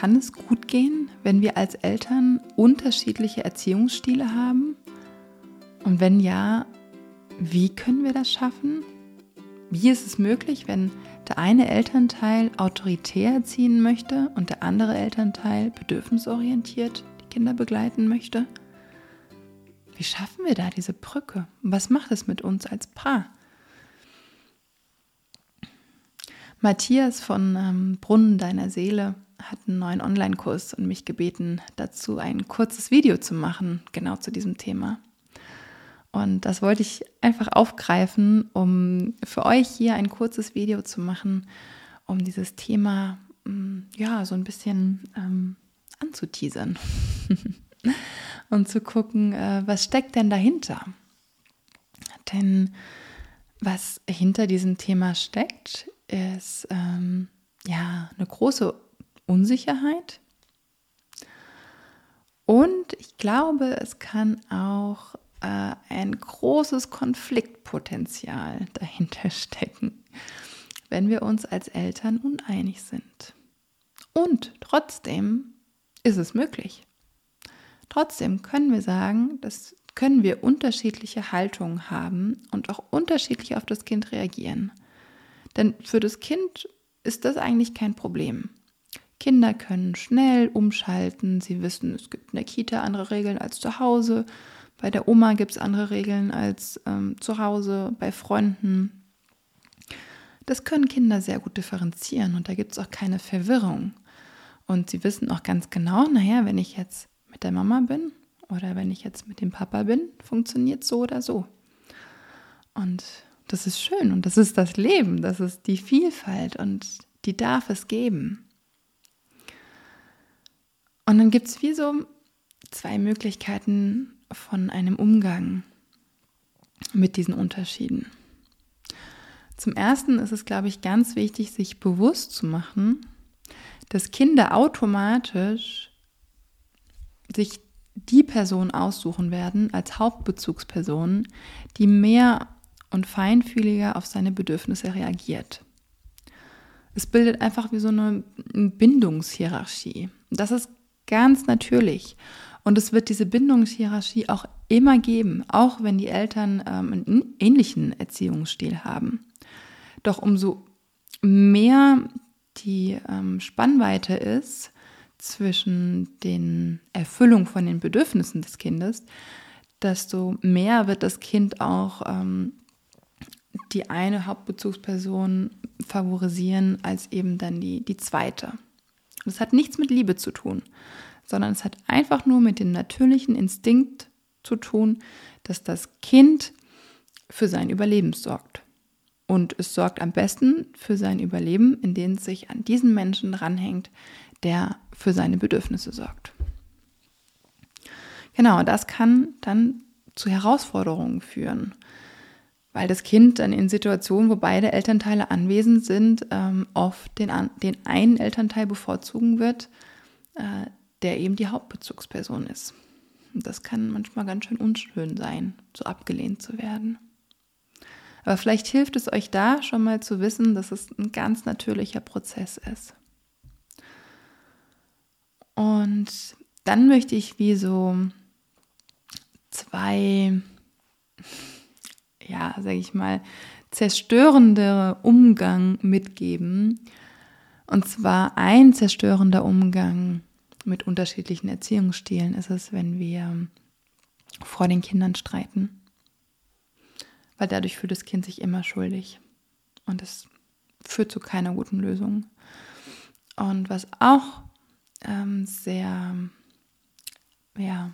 kann es gut gehen, wenn wir als Eltern unterschiedliche Erziehungsstile haben? Und wenn ja, wie können wir das schaffen? Wie ist es möglich, wenn der eine Elternteil autoritär erziehen möchte und der andere Elternteil bedürfnisorientiert die Kinder begleiten möchte? Wie schaffen wir da diese Brücke? Was macht es mit uns als Paar? Matthias von ähm, Brunnen deiner Seele hat einen neuen Online-Kurs und mich gebeten, dazu ein kurzes Video zu machen, genau zu diesem Thema. Und das wollte ich einfach aufgreifen, um für euch hier ein kurzes Video zu machen, um dieses Thema mm, ja so ein bisschen ähm, anzuteasern und zu gucken, äh, was steckt denn dahinter? Denn was hinter diesem Thema steckt, ist ähm, ja eine große Unsicherheit. Und ich glaube, es kann auch äh, ein großes Konfliktpotenzial dahinter stecken, wenn wir uns als Eltern uneinig sind. Und trotzdem ist es möglich. Trotzdem können wir sagen, dass können wir unterschiedliche Haltungen haben und auch unterschiedlich auf das Kind reagieren. Denn für das Kind ist das eigentlich kein Problem. Kinder können schnell umschalten, sie wissen, es gibt in der Kita andere Regeln als zu Hause, bei der Oma gibt es andere Regeln als ähm, zu Hause, bei Freunden. Das können Kinder sehr gut differenzieren und da gibt es auch keine Verwirrung. Und sie wissen auch ganz genau, naja, wenn ich jetzt mit der Mama bin oder wenn ich jetzt mit dem Papa bin, funktioniert so oder so. Und das ist schön und das ist das Leben, das ist die Vielfalt und die darf es geben. Und dann gibt es wie so zwei Möglichkeiten von einem Umgang mit diesen Unterschieden. Zum Ersten ist es, glaube ich, ganz wichtig, sich bewusst zu machen, dass Kinder automatisch sich die Person aussuchen werden als Hauptbezugsperson, die mehr und feinfühliger auf seine Bedürfnisse reagiert. Es bildet einfach wie so eine Bindungshierarchie. Das ist ganz natürlich. Und es wird diese Bindungshierarchie auch immer geben, auch wenn die Eltern ähm, einen ähnlichen Erziehungsstil haben. Doch umso mehr die ähm, Spannweite ist zwischen den Erfüllung von den Bedürfnissen des Kindes, desto mehr wird das Kind auch ähm, die eine Hauptbezugsperson favorisieren als eben dann die, die zweite. Das hat nichts mit Liebe zu tun, sondern es hat einfach nur mit dem natürlichen Instinkt zu tun, dass das Kind für sein Überleben sorgt. Und es sorgt am besten für sein Überleben, indem es sich an diesen Menschen dranhängt, der für seine Bedürfnisse sorgt. Genau, das kann dann zu Herausforderungen führen weil das Kind dann in Situationen, wo beide Elternteile anwesend sind, ähm, oft den, den einen Elternteil bevorzugen wird, äh, der eben die Hauptbezugsperson ist. Und das kann manchmal ganz schön unschön sein, so abgelehnt zu werden. Aber vielleicht hilft es euch da schon mal zu wissen, dass es ein ganz natürlicher Prozess ist. Und dann möchte ich wie so zwei ja, sage ich mal, zerstörende Umgang mitgeben. Und zwar ein zerstörender Umgang mit unterschiedlichen Erziehungsstilen ist es, wenn wir vor den Kindern streiten. Weil dadurch fühlt das Kind sich immer schuldig. Und es führt zu keiner guten Lösung. Und was auch ähm, sehr, ja,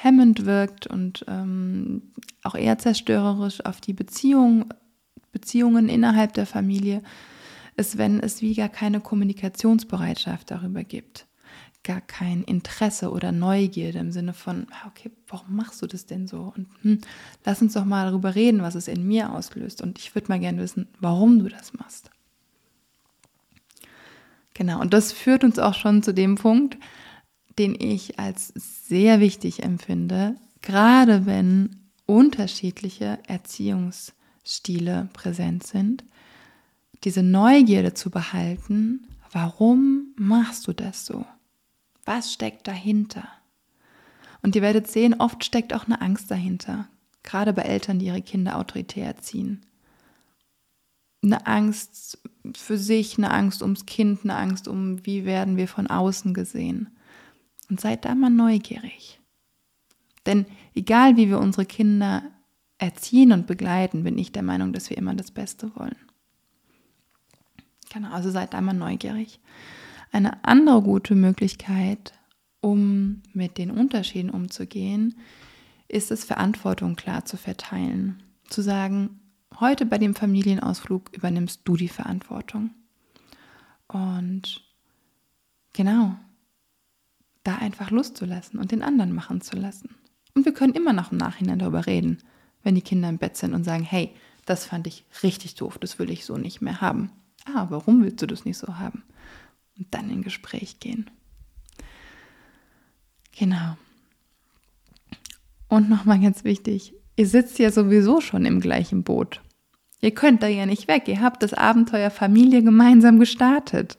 hemmend wirkt und ähm, auch eher zerstörerisch auf die Beziehung, Beziehungen innerhalb der Familie, ist, wenn es wie gar keine Kommunikationsbereitschaft darüber gibt. Gar kein Interesse oder Neugierde im Sinne von, ah, okay, warum machst du das denn so? Und hm, lass uns doch mal darüber reden, was es in mir auslöst. Und ich würde mal gerne wissen, warum du das machst. Genau, und das führt uns auch schon zu dem Punkt, den ich als sehr wichtig empfinde, gerade wenn unterschiedliche Erziehungsstile präsent sind, diese Neugierde zu behalten, warum machst du das so? Was steckt dahinter? Und ihr werdet sehen, oft steckt auch eine Angst dahinter. Gerade bei Eltern, die ihre Kinder autoritär erziehen. Eine Angst für sich, eine Angst ums Kind, eine Angst um, wie werden wir von außen gesehen. Und seid da mal neugierig. Denn egal wie wir unsere Kinder erziehen und begleiten, bin ich der Meinung, dass wir immer das Beste wollen. Genau, also seid da mal neugierig. Eine andere gute Möglichkeit, um mit den Unterschieden umzugehen, ist es, Verantwortung klar zu verteilen. Zu sagen, heute bei dem Familienausflug übernimmst du die Verantwortung. Und genau, da einfach Lust zu lassen und den anderen machen zu lassen. Und wir können immer noch im Nachhinein darüber reden, wenn die Kinder im Bett sind und sagen, hey, das fand ich richtig doof, das will ich so nicht mehr haben. Ah, warum willst du das nicht so haben? Und dann in Gespräch gehen. Genau. Und nochmal ganz wichtig, ihr sitzt ja sowieso schon im gleichen Boot. Ihr könnt da ja nicht weg. Ihr habt das Abenteuer Familie gemeinsam gestartet.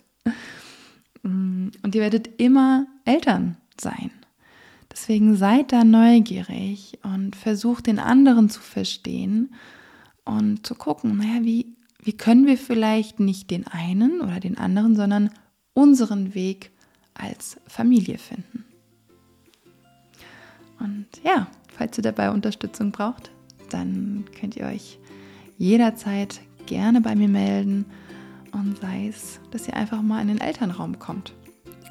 Und ihr werdet immer Eltern sein. Deswegen seid da neugierig und versucht den anderen zu verstehen und zu gucken, naja, wie, wie können wir vielleicht nicht den einen oder den anderen, sondern unseren Weg als Familie finden. Und ja, falls ihr dabei Unterstützung braucht, dann könnt ihr euch jederzeit gerne bei mir melden und sei es, dass ihr einfach mal in den Elternraum kommt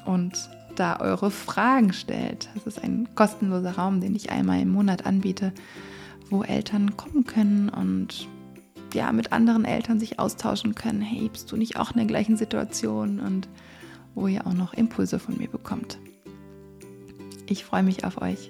und da eure Fragen stellt. Das ist ein kostenloser Raum, den ich einmal im Monat anbiete, wo Eltern kommen können und ja, mit anderen Eltern sich austauschen können. Hey, bist du nicht auch in der gleichen Situation? Und wo ihr auch noch Impulse von mir bekommt. Ich freue mich auf euch.